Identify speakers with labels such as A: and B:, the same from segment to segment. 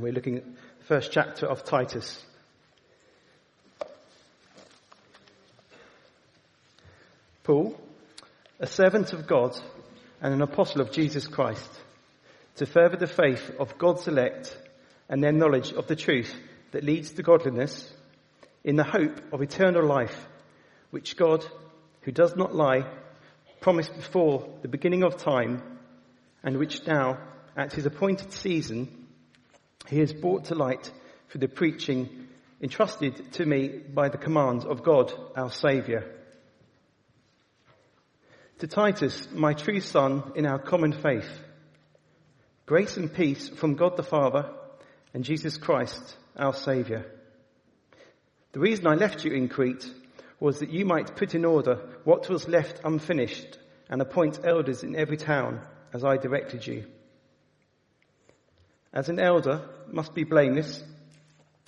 A: We're looking at the first chapter of Titus. Paul, a servant of God and an apostle of Jesus Christ, to further the faith of God's elect and their knowledge of the truth that leads to godliness, in the hope of eternal life, which God, who does not lie, promised before the beginning of time, and which now, at his appointed season, he is brought to light through the preaching entrusted to me by the commands of God, our Saviour. To Titus, my true son in our common faith, grace and peace from God the Father and Jesus Christ, our Saviour. The reason I left you in Crete was that you might put in order what was left unfinished and appoint elders in every town as I directed you. As an elder must be blameless,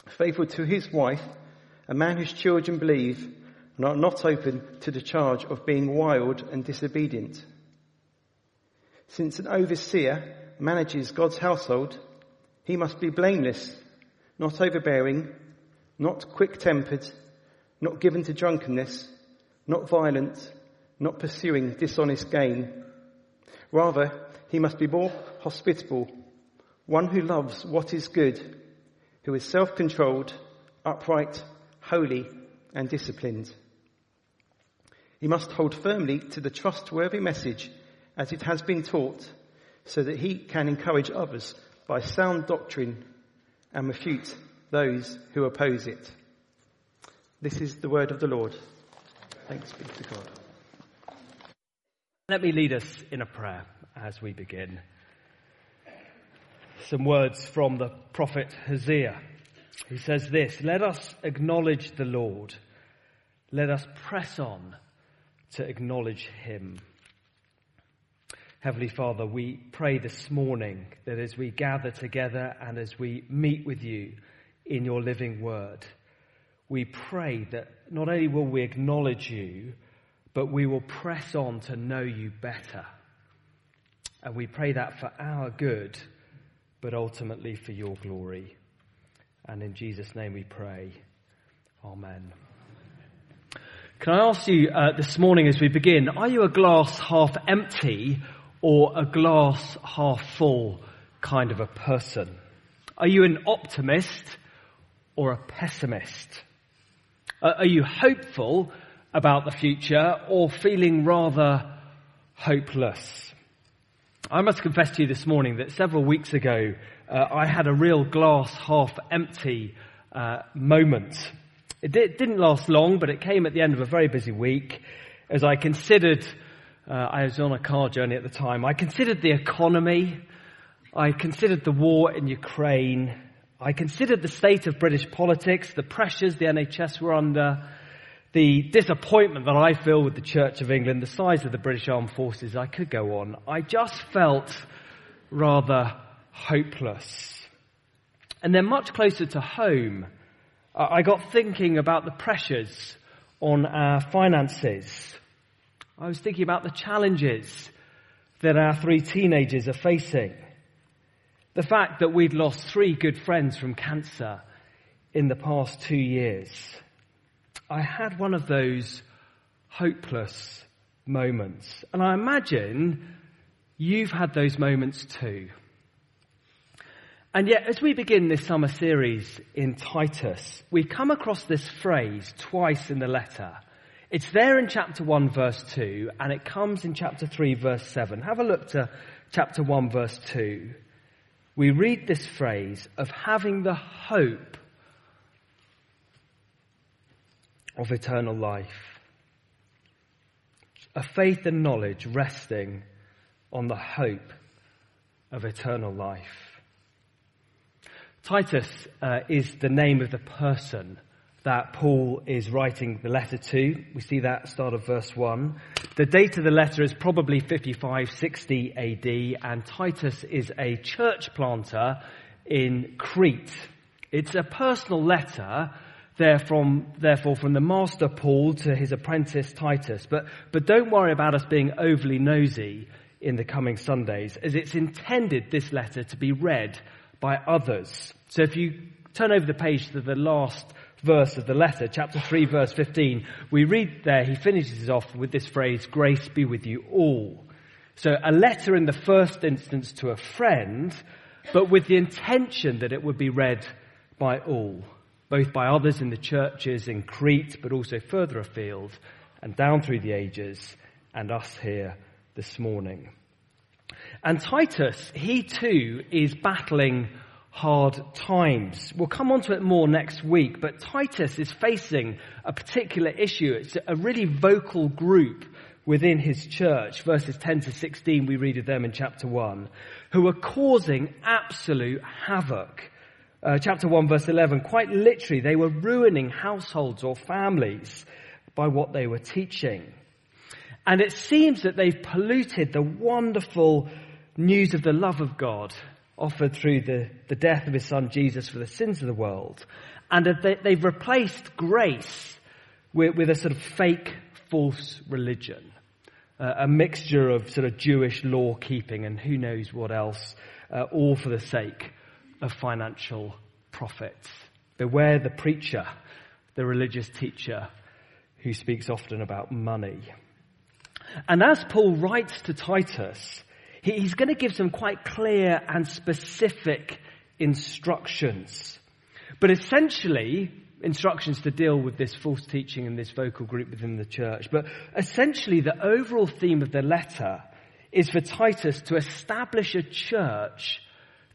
A: faithful to his wife, a man whose children believe and are not open to the charge of being wild and disobedient. Since an overseer manages God's household, he must be blameless, not overbearing, not quick-tempered, not given to drunkenness, not violent, not pursuing dishonest gain. Rather, he must be more hospitable, one who loves what is good, who is self-controlled, upright, holy, and disciplined. He must hold firmly to the trustworthy message as it has been taught so that he can encourage others by sound doctrine and refute those who oppose it. This is the word of the Lord. Thanks be to God.
B: Let me lead us in a prayer as we begin. Some words from the prophet Hosea. He says this, let us acknowledge the Lord. Let us press on to acknowledge him. Heavenly Father, we pray this morning that as we gather together and as we meet with you in your living word, we pray that not only will we acknowledge you, but we will press on to know you better. And we pray that for our good, but ultimately for your glory. And in Jesus' name we pray. Amen. Can I ask you uh, this morning as we begin, are you a glass half empty or a glass half full kind of a person? Are you an optimist or a pessimist? Uh, are you hopeful about the future or feeling rather hopeless? I must confess to you this morning that several weeks ago uh, I had a real glass half empty uh, moment. It didn't last long, but it came at the end of a very busy week as I considered, uh, I was on a car journey at the time, I considered the economy, I considered the war in Ukraine, I considered the state of British politics, the pressures the NHS were under, the disappointment that I feel with the Church of England, the size of the British Armed Forces, I could go on. I just felt rather hopeless. And then much closer to home, I got thinking about the pressures on our finances. I was thinking about the challenges that our three teenagers are facing. The fact that we'd lost three good friends from cancer in the past two years. I had one of those hopeless moments. And I imagine you've had those moments too. And yet, as we begin this summer series in Titus, we come across this phrase twice in the letter. It's there in chapter 1 verse 2, and it comes in chapter 3 verse 7. Have a look to chapter 1 verse 2. We read this phrase of having the hope of eternal life. A faith and knowledge resting on the hope of eternal life. Titus uh, is the name of the person that Paul is writing the letter to. We see that start of verse 1. The date of the letter is probably 55, 60 AD, and Titus is a church planter in Crete. It's a personal letter, therefore, therefore from the master Paul to his apprentice Titus. But, but don't worry about us being overly nosy in the coming Sundays, as it's intended this letter to be read by others. So if you turn over the page to the last verse of the letter, chapter 3, verse 15, we read there, he finishes off with this phrase, grace be with you all. So a letter in the first instance to a friend, but with the intention that it would be read by all, both by others in the churches in Crete, but also further afield and down through the ages, and us here this morning. And Titus, he too is battling hard times. We'll come on to it more next week, but Titus is facing a particular issue. It's a really vocal group within his church. Verses 10 to 16, we read of them in chapter 1, who are causing absolute havoc. Uh, chapter 1 verse 11, quite literally, they were ruining households or families by what they were teaching. And it seems that they've polluted the wonderful news of the love of God offered through the, the death of his son Jesus for the sins of the world. And they, have replaced grace with, with, a sort of fake, false religion. Uh, a mixture of sort of Jewish law keeping and who knows what else, uh, all for the sake of financial profits. Beware the preacher, the religious teacher who speaks often about money. And as Paul writes to Titus, he's going to give some quite clear and specific instructions. But essentially, instructions to deal with this false teaching and this vocal group within the church. But essentially, the overall theme of the letter is for Titus to establish a church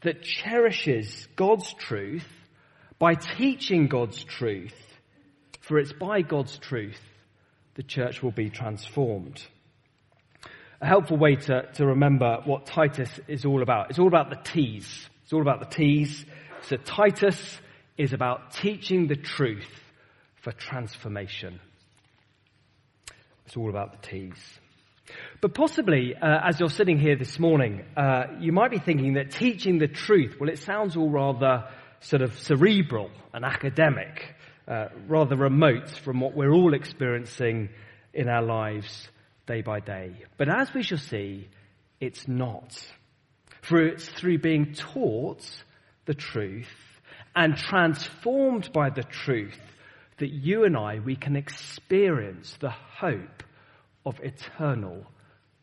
B: that cherishes God's truth by teaching God's truth, for it's by God's truth the church will be transformed a helpful way to, to remember what Titus is all about. It's all about the T's. It's all about the T's. So Titus is about teaching the truth for transformation. It's all about the T's. But possibly, uh, as you're sitting here this morning, uh, you might be thinking that teaching the truth, well, it sounds all rather sort of cerebral and academic, uh, rather remote from what we're all experiencing in our lives day by day. But as we shall see, it's not. For it's through being taught the truth and transformed by the truth that you and I, we can experience the hope of eternal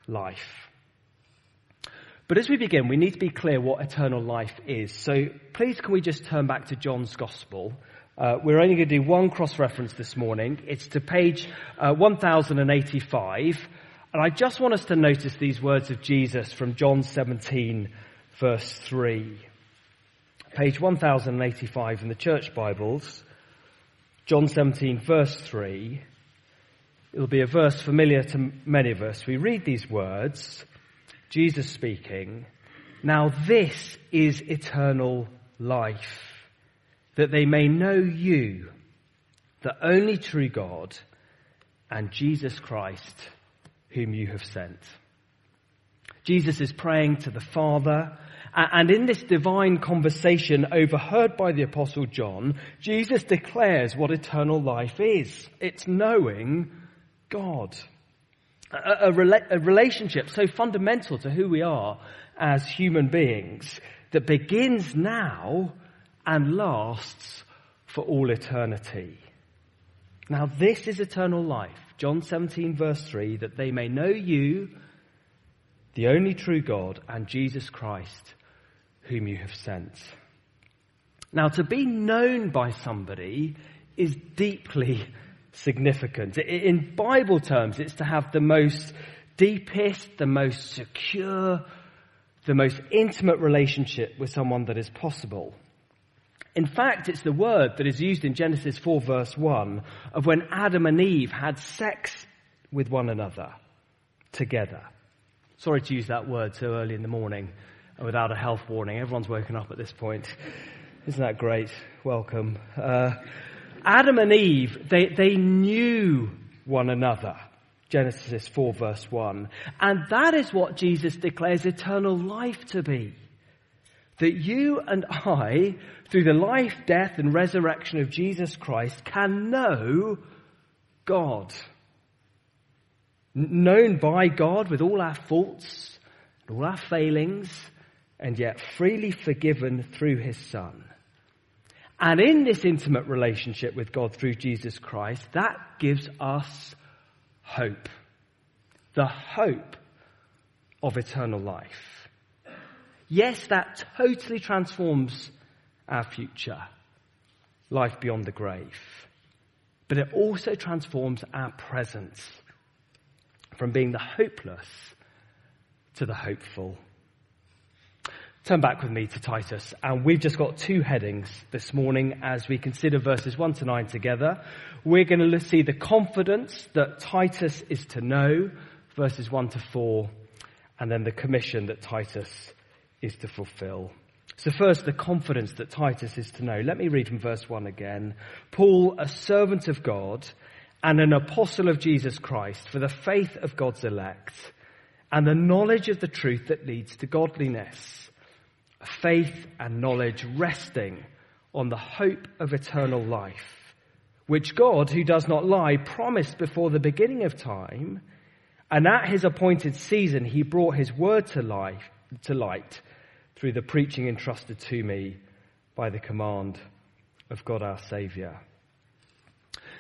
B: life. But as we begin, we need to be clear what eternal life is. So please can we just turn back to John's Gospel uh, we're only going to do one cross reference this morning. It's to page uh, 1085. And I just want us to notice these words of Jesus from John 17, verse 3. Page 1085 in the Church Bibles. John 17, verse 3. It'll be a verse familiar to many of us. We read these words, Jesus speaking, Now this is eternal life that they may know you, the only true God, and Jesus Christ, whom you have sent. Jesus is praying to the Father, and in this divine conversation overheard by the Apostle John, Jesus declares what eternal life is. It's knowing God. A, a, a, relationship so fundamental to who we are as human beings that begins now and lasts for all eternity. Now this is eternal life. John 17 verse 3, that they may know you, the only true God, and Jesus Christ, whom you have sent. Now to be known by somebody is deeply significant. In Bible terms, it's to have the most deepest, the most secure, the most intimate relationship with someone that is possible. In fact, it's the word that is used in Genesis 4 verse 1 of when Adam and Eve had sex with one another together. Sorry to use that word so early in the morning without a health warning. Everyone's woken up at this point. Isn't that great? Welcome. Uh, Adam and Eve, they, they knew one another. Genesis 4 verse 1. And that is what Jesus declares eternal life to be that you and I, through the life, death, and resurrection of Jesus Christ, can know God. Known by God with all our faults and all our failings, and yet freely forgiven through His Son. And in this intimate relationship with God through Jesus Christ, that gives us hope. The hope of eternal life. Yes, that totally transforms our future, life beyond the grave. But it also transforms our present from being the hopeless to the hopeful. Turn back with me to Titus, and we've just got two headings this morning as we consider verses 1 to 9 together. We're going to see the confidence that Titus is to know, verses 1 to 4, and then the commission that Titus is to fulfill. So first, the confidence that Titus is to know. Let me read from verse 1 again. Paul, a servant of God and an apostle of Jesus Christ for the faith of God's elect and the knowledge of the truth that leads to godliness faith and knowledge resting on the hope of eternal life, which God, who does not lie, promised before the beginning of time, and at his appointed season he brought his word to life, to light through the preaching entrusted to me by the command of God our Saviour.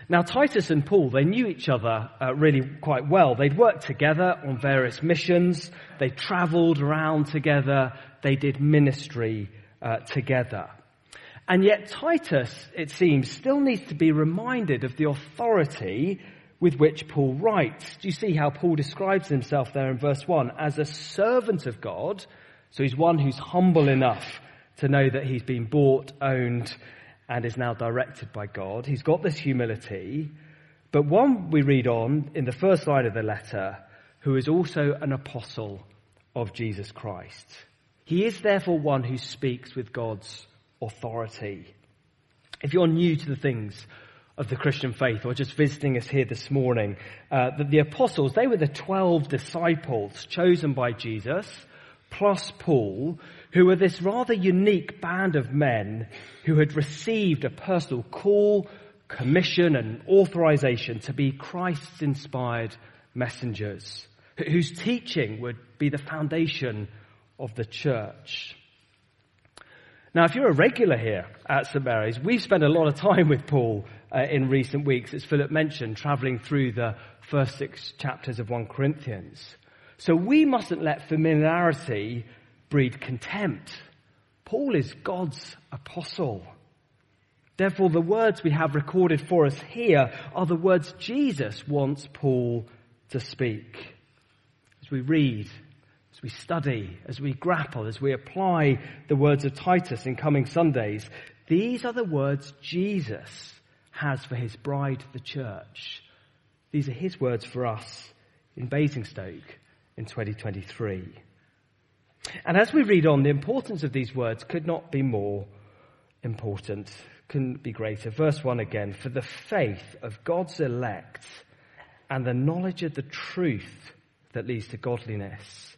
B: Now, Titus and Paul, they knew each other uh, really quite well. They'd worked together on various missions. They traveled around together. They did ministry uh, together. And yet Titus, it seems, still needs to be reminded of the authority with which Paul writes. Do you see how Paul describes himself there in verse 1 as a servant of God? So he's one who's humble enough to know that he's been bought, owned, and is now directed by God. He's got this humility. But one we read on in the first line of the letter, who is also an apostle of Jesus Christ. He is therefore one who speaks with God's authority. If you're new to the things of the Christian faith or just visiting us here this morning, uh, the, the apostles, they were the 12 disciples chosen by Jesus, plus Paul, who were this rather unique band of men who had received a personal call, commission, and authorization to be Christ's inspired messengers, whose teaching would be the foundation of the church. Now, if you're a regular here at St. Mary's, we've spent a lot of time with Paul uh, in recent weeks, as Philip mentioned, traveling through the first six chapters of 1 Corinthians. So we mustn't let familiarity breed contempt. Paul is God's apostle. Therefore, the words we have recorded for us here are the words Jesus wants Paul to speak. As we read, we study, as we grapple, as we apply the words of Titus in coming Sundays, these are the words Jesus has for his bride, the church. These are his words for us in Basingstoke in 2023. And as we read on, the importance of these words could not be more important, couldn't be greater. Verse 1 again, for the faith of God's elect and the knowledge of the truth that leads to godliness,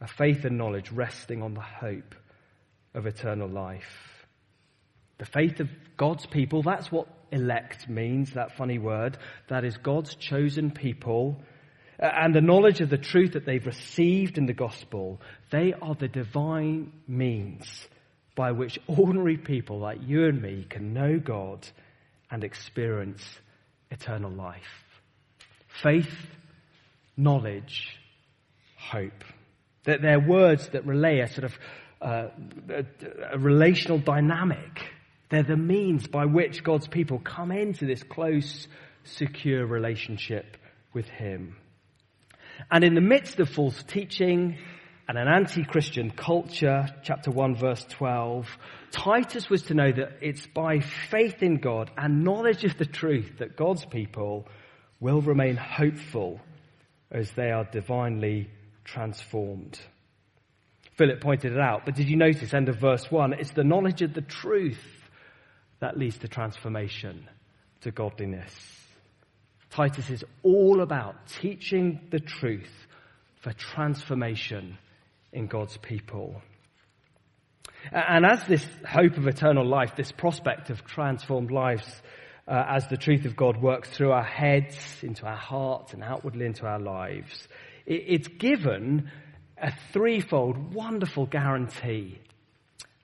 B: a faith and knowledge resting on the hope of eternal life. The faith of God's people, that's what elect means, that funny word. That is God's chosen people and the knowledge of the truth that they've received in the gospel, they are the divine means by which ordinary people like you and me can know God and experience eternal life. Faith, knowledge, hope. That they're words that relay a sort of uh, a, a relational dynamic. They're the means by which God's people come into this close, secure relationship with Him. And in the midst of false teaching and an anti-Christian culture, chapter 1 verse 12, Titus was to know that it's by faith in God and knowledge of the truth that God's people will remain hopeful as they are divinely transformed. Philip pointed it out, but did you notice, end of verse 1, it's the knowledge of the truth that leads to transformation, to godliness. Titus is all about teaching the truth for transformation in God's people. And as this hope of eternal life, this prospect of transformed lives, uh, as the truth of God works through our heads, into our hearts, and outwardly into our lives, it's given a threefold wonderful guarantee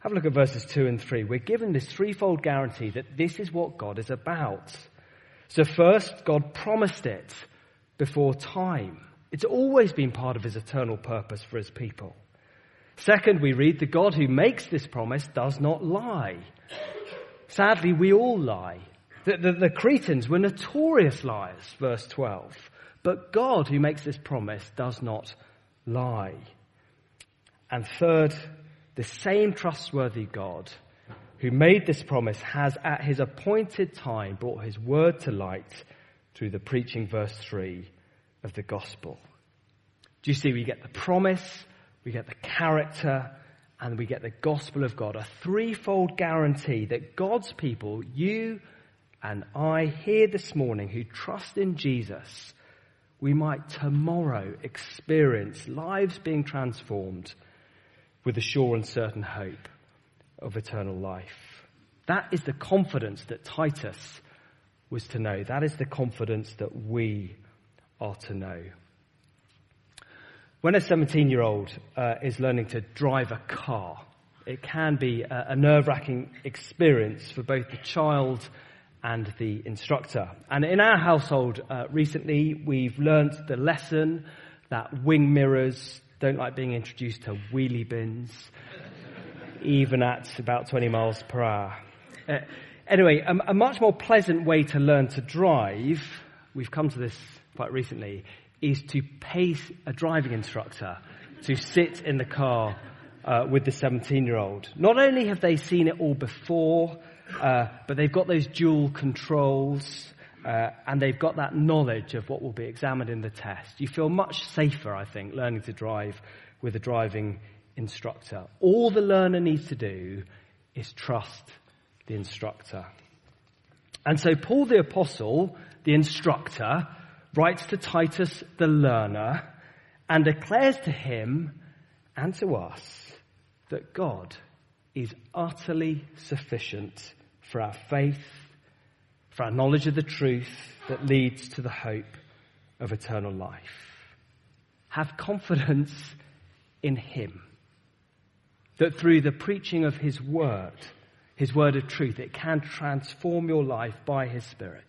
B: Have a look at verses 2 and 3. We're given this threefold guarantee that this is what God is about. So, first, God promised it before time. It's always been part of his eternal purpose for his people. Second, we read the God who makes this promise does not lie. Sadly, we all lie. The, the, the, Cretans were notorious liars, verse 12. But God who makes this promise does not lie. And third, the same trustworthy God who made this promise has at his appointed time brought his word to light through the preaching, verse 3 of the gospel. Do you see? We get the promise, we get the character, and we get the gospel of God. A threefold guarantee that God's people, you and I here this morning who trust in Jesus, we might tomorrow experience lives being transformed with a sure and certain hope of eternal life. That is the confidence that Titus was to know. That is the confidence that we are to know. When a 17 year old uh, is learning to drive a car, it can be a, a nerve wracking experience for both the child and the instructor. And in our household uh, recently, we've learnt the lesson that wing mirrors don't like being introduced to wheelie bins, even at about 20 miles per hour. Uh, anyway, a, a much more pleasant way to learn to drive, we've come to this quite recently, is to pay a driving instructor to sit in the car uh, with the 17 year old. Not only have they seen it all before, uh, but they've got those dual controls. Uh, and they've got that knowledge of what will be examined in the test. You feel much safer, I think, learning to drive with a driving instructor. All the learner needs to do is trust the instructor. And so Paul the apostle, the instructor, writes to Titus the learner and declares to him and to us that God is utterly sufficient for our faith for our knowledge of the truth that leads to the hope of eternal life. Have confidence in Him. That through the preaching of His Word, His Word of truth, it can transform your life by His Spirit.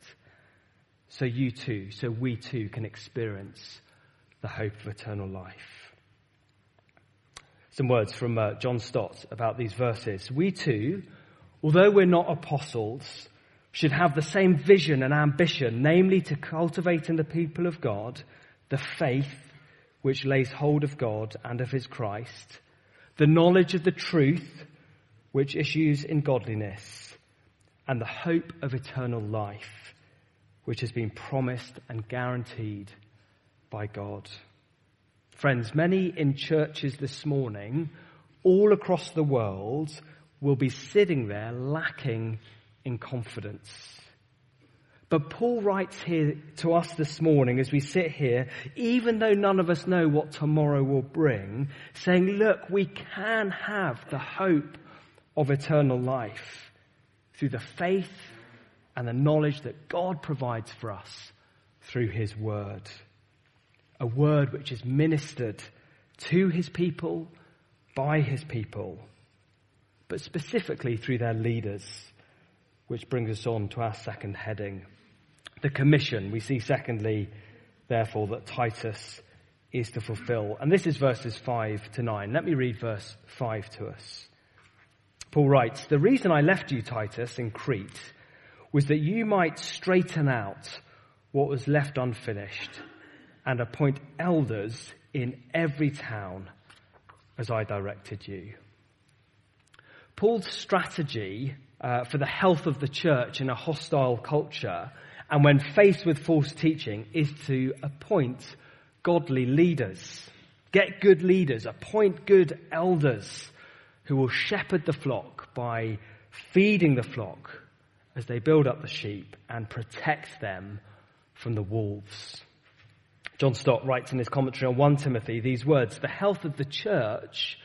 B: So you too, so we too can experience the hope of eternal life. Some words from uh, John Stott about these verses. We too, although we're not apostles, should have the same vision and ambition, namely to cultivate in the people of God the faith which lays hold of God and of his Christ, the knowledge of the truth which issues in godliness, and the hope of eternal life which has been promised and guaranteed by God. Friends, many in churches this morning, all across the world, will be sitting there lacking in confidence. But Paul writes here to us this morning as we sit here, even though none of us know what tomorrow will bring, saying, look, we can have the hope of eternal life through the faith and the knowledge that God provides for us through his word. A word which is ministered to his people, by his people, but specifically through their leaders which brings us on to our second heading. The commission. We see secondly, therefore, that Titus is to fulfill. And this is verses 5 to 9. Let me read verse 5 to us. Paul writes, The reason I left you, Titus, in Crete was that you might straighten out what was left unfinished and appoint elders in every town as I directed you. Paul's strategy uh, for the health of the church in a hostile culture, and when faced with false teaching, is to appoint godly leaders. Get good leaders, appoint good elders who will shepherd the flock by feeding the flock as they build up the sheep and protect them from the wolves. John Stott writes in his commentary on 1 Timothy these words, the health of the church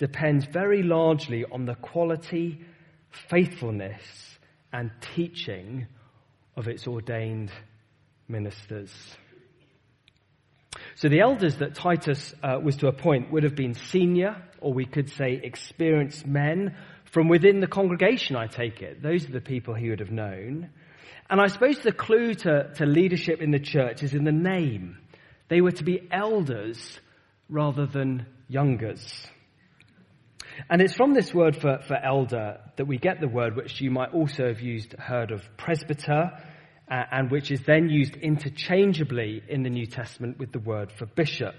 B: depends very largely on the quality faithfulness and teaching of its ordained ministers. So the elders that Titus uh, was to appoint would have been senior or we could say experienced men from within the congregation, I take it. Those are the people he would have known. And I suppose the clue to, to leadership in the church is in the name. They were to be elders rather than youngers. And it's from this word for, for elder that we get the word which you might also have used, heard of presbyter, uh, and which is then used interchangeably in the New Testament with the word for bishop.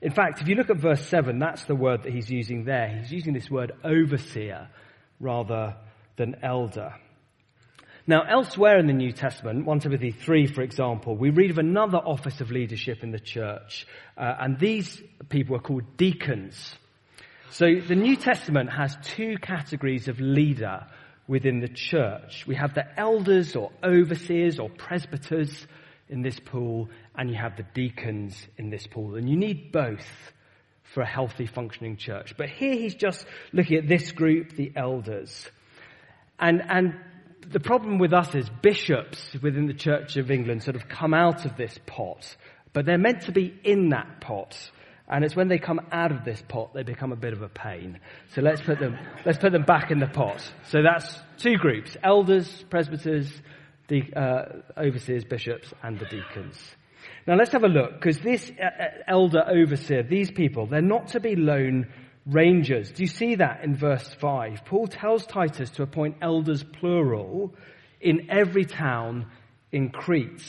B: In fact, if you look at verse 7, that's the word that he's using there. He's using this word overseer rather than elder. Now, elsewhere in the New Testament, 1 Timothy 3, for example, we read of another office of leadership in the church, uh, and these people are called deacons. So the New Testament has two categories of leader within the church. We have the elders or overseers or presbyters in this pool, and you have the deacons in this pool. And you need both for a healthy functioning church. But here he's just looking at this group, the elders. And, and the problem with us is bishops within the Church of England sort of come out of this pot, but they're meant to be in that pot. And it's when they come out of this pot, they become a bit of a pain. So let's put them, let's put them back in the pot. So that's two groups, elders, presbyters, the, uh, overseers, bishops, and the deacons. Now let's have a look, because this uh, uh, elder overseer, these people, they're not to be lone rangers. Do you see that in verse 5? Paul tells Titus to appoint elders plural in every town in Crete.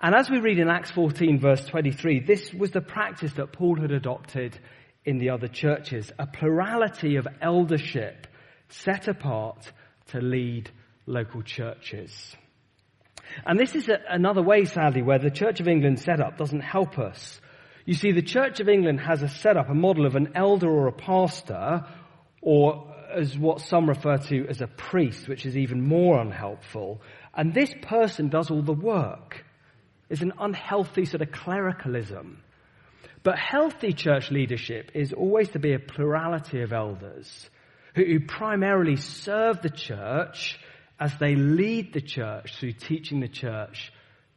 B: And as we read in Acts 14 verse 23, this was the practice that Paul had adopted in the other churches, a plurality of eldership set apart to lead local churches. And this is a, another way, sadly, where the Church of England setup doesn't help us. You see, the Church of England has a setup, a model of an elder or a pastor, or as what some refer to as a priest, which is even more unhelpful. And this person does all the work. It's an unhealthy sort of clericalism. But healthy church leadership is always to be a plurality of elders who, who primarily serve the church as they lead the church through teaching the church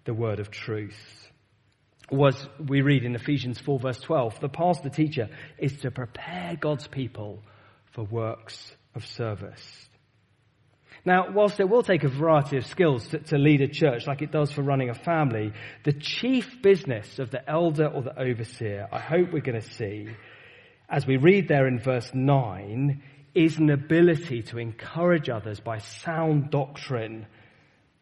B: the word of truth. Was we read in Ephesians 4 verse 12, the pastor teacher is to prepare God's people for works of service. Now, whilst it will take a variety of skills to, to, lead a church like it does for running a family, the chief business of the elder or the overseer, I hope we're going to see, as we read there in verse 9, is an ability to encourage others by sound doctrine,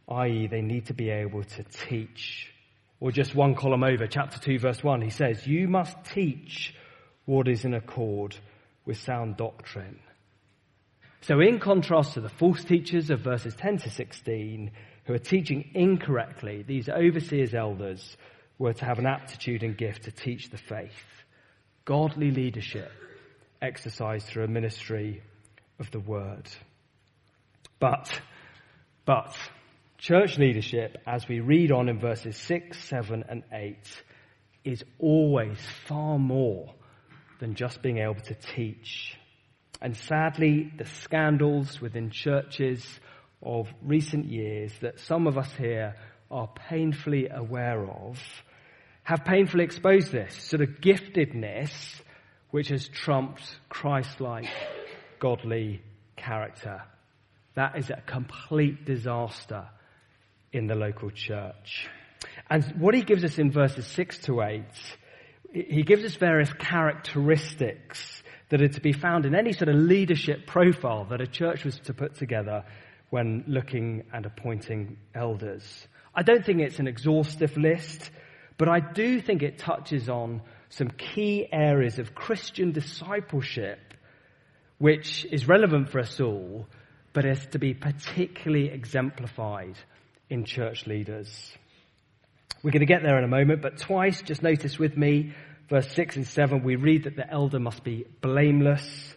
B: i.e., they need to be able to teach. Or just one column over, chapter 2, verse 1, he says, You must teach what is in accord with sound doctrine. So, in contrast to the false teachers of verses 10 to 16, who are teaching incorrectly, these overseers elders were to have an aptitude and gift to teach the faith. Godly leadership exercised through a ministry of the word. But, but, church leadership, as we read on in verses 6, 7, and 8, is always far more than just being able to teach. And sadly, the scandals within churches of recent years that some of us here are painfully aware of have painfully exposed this sort of giftedness which has trumped Christ-like godly character. That is a complete disaster in the local church. And what he gives us in verses 6 to 8, he gives us various characteristics that are to be found in any sort of leadership profile that a church was to put together when looking and appointing elders. I don't think it's an exhaustive list, but I do think it touches on some key areas of Christian discipleship which is relevant for us all, but is to be particularly exemplified in church leaders. We're going to get there in a moment, but twice, just notice with me, verse 6 and 7, we read that the elder must be blameless.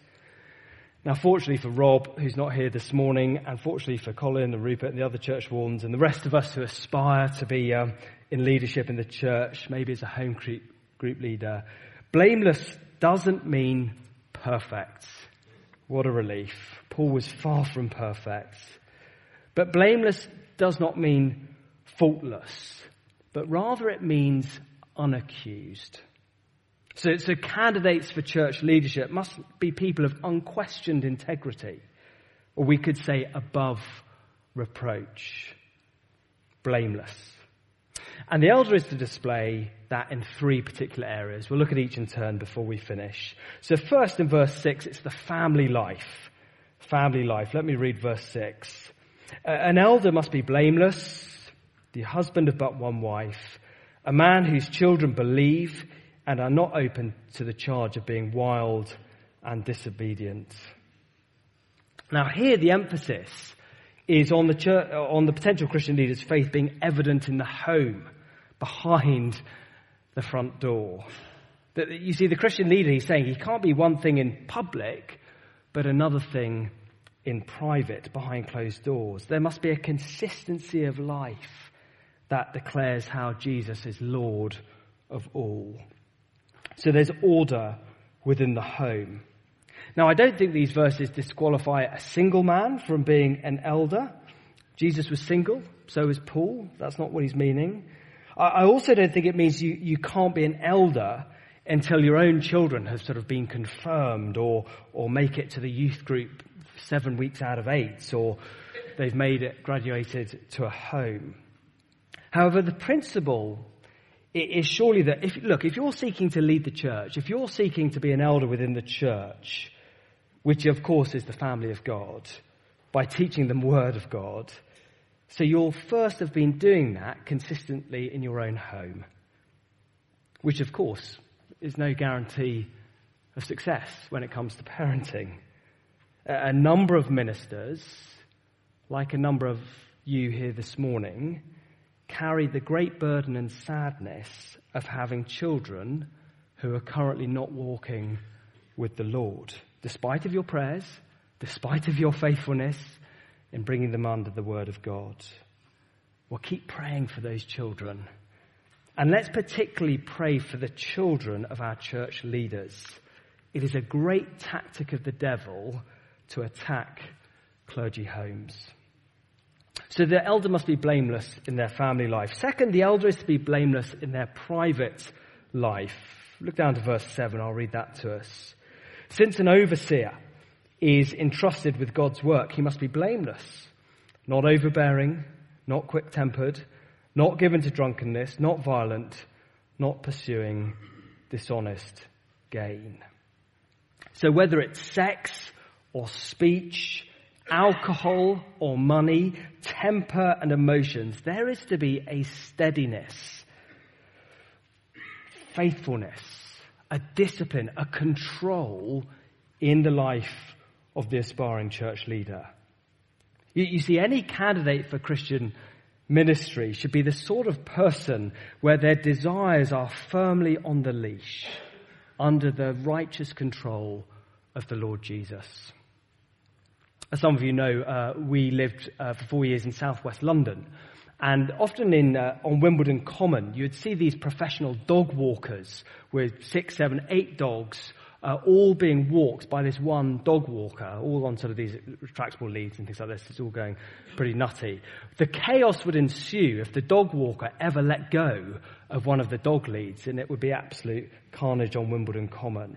B: Now, fortunately for Rob, who's not here this morning, and fortunately for Colin and Rupert and the other church wardens and the rest of us who aspire to be um, in leadership in the church, maybe as a home group, group leader, blameless doesn't mean perfect. What a relief. Paul was far from perfect. But blameless does not mean faultless, but rather it means unaccused. So, so candidates for church leadership must be people of unquestioned integrity, or we could say above reproach, blameless. And the elder is to display that in three particular areas. We'll look at each in turn before we finish. So first in verse 6, it's the family life. Family life. Let me read verse 6. An elder must be blameless, the husband of but one wife, a man whose children believe and are not open to the charge of being wild and disobedient. Now here the emphasis is on the, church, uh, on the potential Christian leader's faith being evident in the home, behind the front door. That you see, the Christian leader, he's saying he can't be one thing in public, but another thing in private, behind closed doors. There must be a consistency of life that declares how Jesus is Lord of all. So there's order within the home. Now, I don't think these verses disqualify a single man from being an elder. Jesus was single, so was Paul. That's not what he's meaning. I also don't think it means you, you can't be an elder until your own children have sort of been confirmed or, or make it to the youth group seven weeks out of eight or they've made it, graduated to a home. However, the principle is surely that if, look, if you're seeking to lead the church, if you're seeking to be an elder within the church, which of course is the family of God, by teaching them word of God, so you'll first have been doing that consistently in your own home, which of course is no guarantee of success when it comes to parenting. A number of ministers, like a number of you here this morning, carry the great burden and sadness of having children who are currently not walking with the Lord, despite of your prayers, despite of your faithfulness in bringing them under the word of God. Well, keep praying for those children. And let's particularly pray for the children of our church leaders. It is a great tactic of the devil to attack clergy homes. So the elder must be blameless in their family life. Second, the elder is to be blameless in their private life. Look down to verse 7, I'll read that to us. Since an overseer is entrusted with God's work, he must be blameless, not overbearing, not quick tempered, not given to drunkenness, not violent, not pursuing dishonest gain. So whether it's sex or speech, alcohol or money, temper and emotions, there is to be a steadiness, faithfulness, a discipline, a control in the life of the aspiring church leader. You, you see, any candidate for Christian ministry should be the sort of person where their desires are firmly on the leash under the righteous control of the Lord Jesus. As some of you know, uh, we lived uh, for four years in southwest London. And often in, uh, on Wimbledon Common, you'd see these professional dog walkers with six, seven, eight dogs uh, all being walked by this one dog walker, all on sort of these retractable leads and things like this. It's all going pretty nutty. The chaos would ensue if the dog walker ever let go of one of the dog leads, and it would be absolute carnage on Wimbledon Common.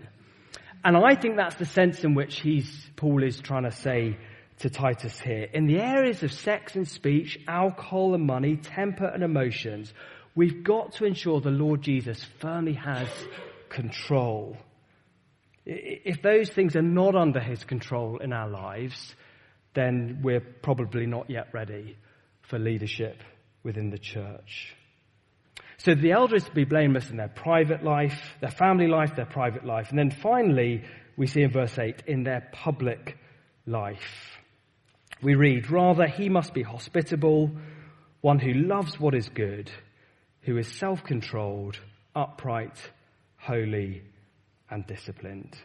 B: And I think that's the sense in which he's, Paul is trying to say to Titus here. In the areas of sex and speech, alcohol and money, temper and emotions, we've got to ensure the Lord Jesus firmly has control. If those things are not under his control in our lives, then we're probably not yet ready for leadership within the church. So the elder is to be blameless in their private life, their family life, their private life. And then finally, we see in verse 8, in their public life. We read, rather, he must be hospitable, one who loves what is good, who is self-controlled, upright, holy, and disciplined.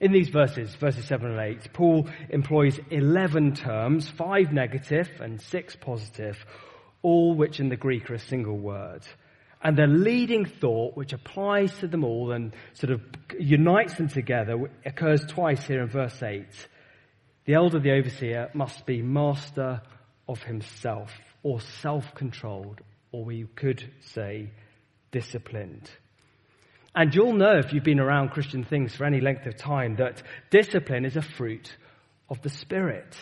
B: In these verses, verses 7 and 8, Paul employs 11 terms, five negative and six positive, all which in the Greek are a single word. And the leading thought, which applies to them all and sort of unites them together, occurs twice here in verse 8. The elder, the overseer, must be master of himself, or self-controlled, or we could say disciplined. And you'll know if you've been around Christian things for any length of time that discipline is a fruit of the Spirit.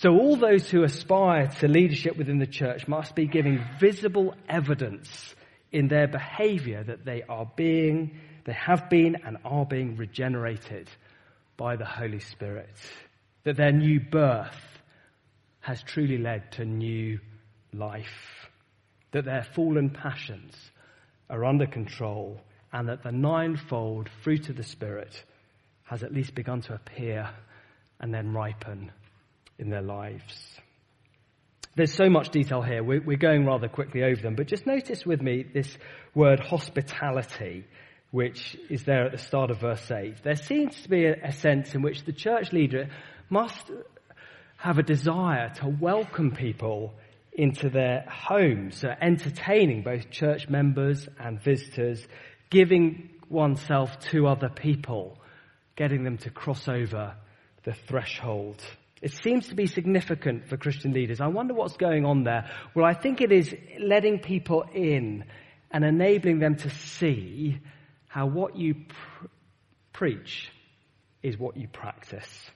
B: So all those who aspire to leadership within the church must be giving visible evidence in their behavior that they are being, they have been and are being regenerated by the Holy Spirit. That their new birth has truly led to new life. That their fallen passions are under control and that the ninefold fruit of the Spirit has at least begun to appear and then ripen in their lives. There's so much detail here. We're going rather quickly over them, but just notice with me this word hospitality, which is there at the start of verse 8. There seems to be a sense in which the church leader must have a desire to welcome people into their homes, so entertaining both church members and visitors, giving oneself to other people, getting them to cross over the threshold. It seems to be significant for Christian leaders. I wonder what's going on there. Well, I think it is letting people in and enabling them to see how what you pr- preach is what you practice.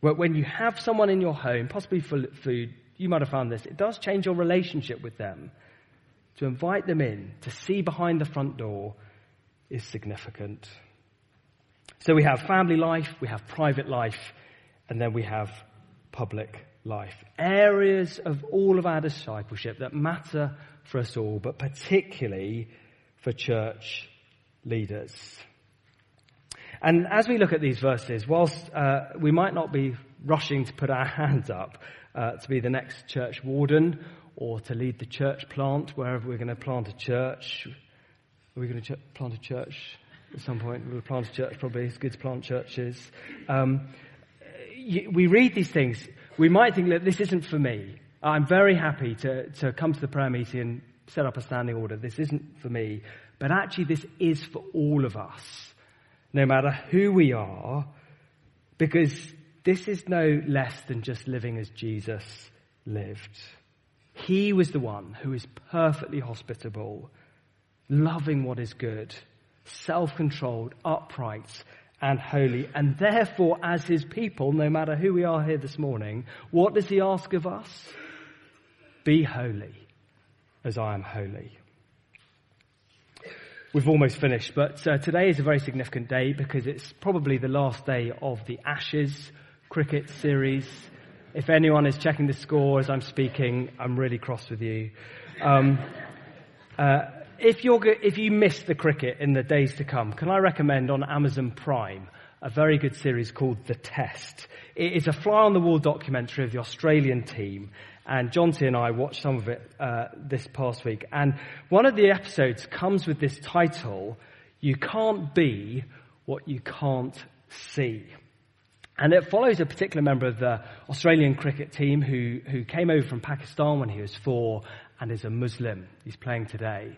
B: When you have someone in your home, possibly for food, you might have found this, it does change your relationship with them. To invite them in, to see behind the front door, is significant. So we have family life, we have private life, and then we have public life. Areas of all of our discipleship that matter for us all, but particularly for church leaders. And as we look at these verses, whilst uh, we might not be rushing to put our hands up uh, to be the next church warden or to lead the church plant wherever we're going to plant a church, are we going to ch- plant a church at some point? We'll plant a church probably. It's good to plant churches. Um, we read these things, we might think that this isn't for me. I'm very happy to, to come to the prayer meeting and set up a standing order. This isn't for me. But actually, this is for all of us, no matter who we are, because this is no less than just living as Jesus lived. He was the one who is perfectly hospitable, loving what is good, self controlled, upright, and holy. And therefore, as his people, no matter who we are here this morning, what does he ask of us? Be holy as I am holy. We've almost finished, but uh, today is a very significant day because it's probably the last day of the Ashes cricket series. If anyone is checking the score as I'm speaking, I'm really cross with you. Um, uh, if, you're, if you miss the cricket in the days to come, can I recommend on Amazon Prime a very good series called The Test? It is a fly on the wall documentary of the Australian team. And Jonty and I watched some of it uh, this past week. And one of the episodes comes with this title, You Can't Be What You Can't See. And it follows a particular member of the Australian cricket team who, who came over from Pakistan when he was four and is a Muslim. He's playing today.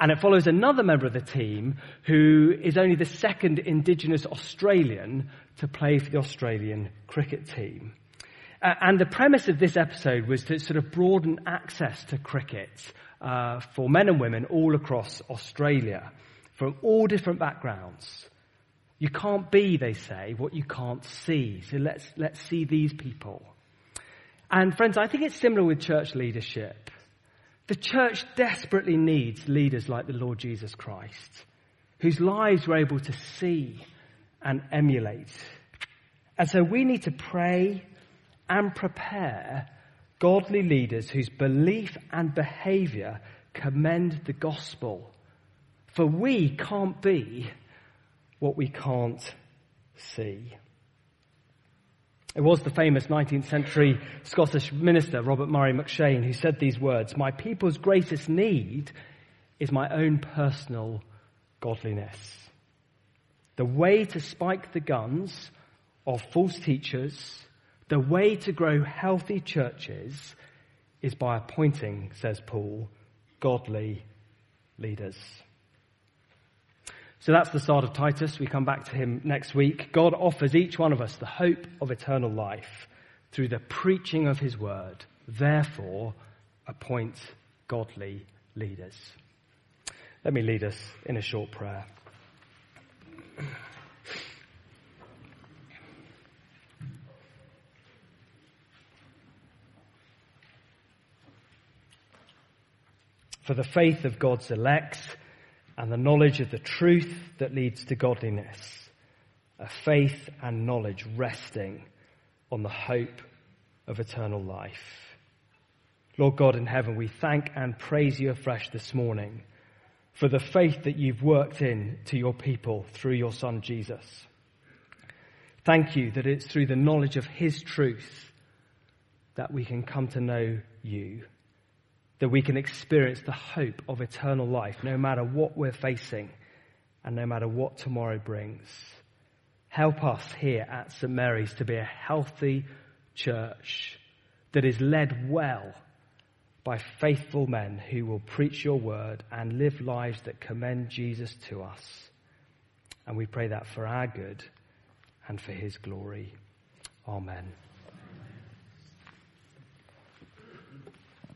B: And it follows another member of the team who is only the second indigenous Australian to play for the Australian cricket team. Uh, and the premise of this episode was to sort of broaden access to cricket uh, for men and women all across Australia from all different backgrounds. You can't be, they say, what you can't see. So let's, let's see these people. And friends, I think it's similar with church leadership. The church desperately needs leaders like the Lord Jesus Christ, whose lives we're able to see and emulate. And so we need to pray and prepare godly leaders whose belief and behavior commend the gospel. For we can't be what we can't see. It was the famous 19th century Scottish minister, Robert Murray M'Cheyne, who said these words My people's greatest need is my own personal godliness. The way to spike the guns of false teachers, the way to grow healthy churches is by appointing, says Paul, godly leaders. So that's the start of Titus. We come back to him next week. God offers each one of us the hope of eternal life through the preaching of his word. Therefore, appoint godly leaders. Let me lead us in a short prayer. For the faith of God's elect and the knowledge of the truth that leads to godliness, a faith and knowledge resting on the hope of eternal life. Lord God in heaven, we thank and praise you afresh this morning for the faith that you've worked in to your people through your son Jesus. Thank you that it's through the knowledge of his truth that we can come to know you, that we can experience the hope of eternal life no matter what we're facing and no matter what tomorrow brings. Help us here at St. Mary's to be a healthy church that is led well by faithful men who will preach your word and live lives that commend Jesus to us. And we pray that for our good and for his glory. Amen.